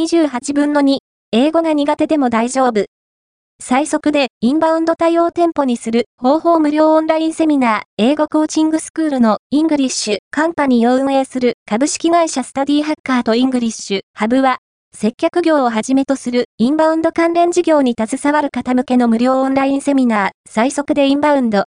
28分の2。英語が苦手でも大丈夫。最速でインバウンド対応店舗にする方法無料オンラインセミナー、英語コーチングスクールの ENGLISH COMPANY を運営する株式会社スタディーハッカーと English Hub は、接客業をはじめとするインバウンド関連事業に携わる方向けの無料オンラインセミナー、最速でインバウンド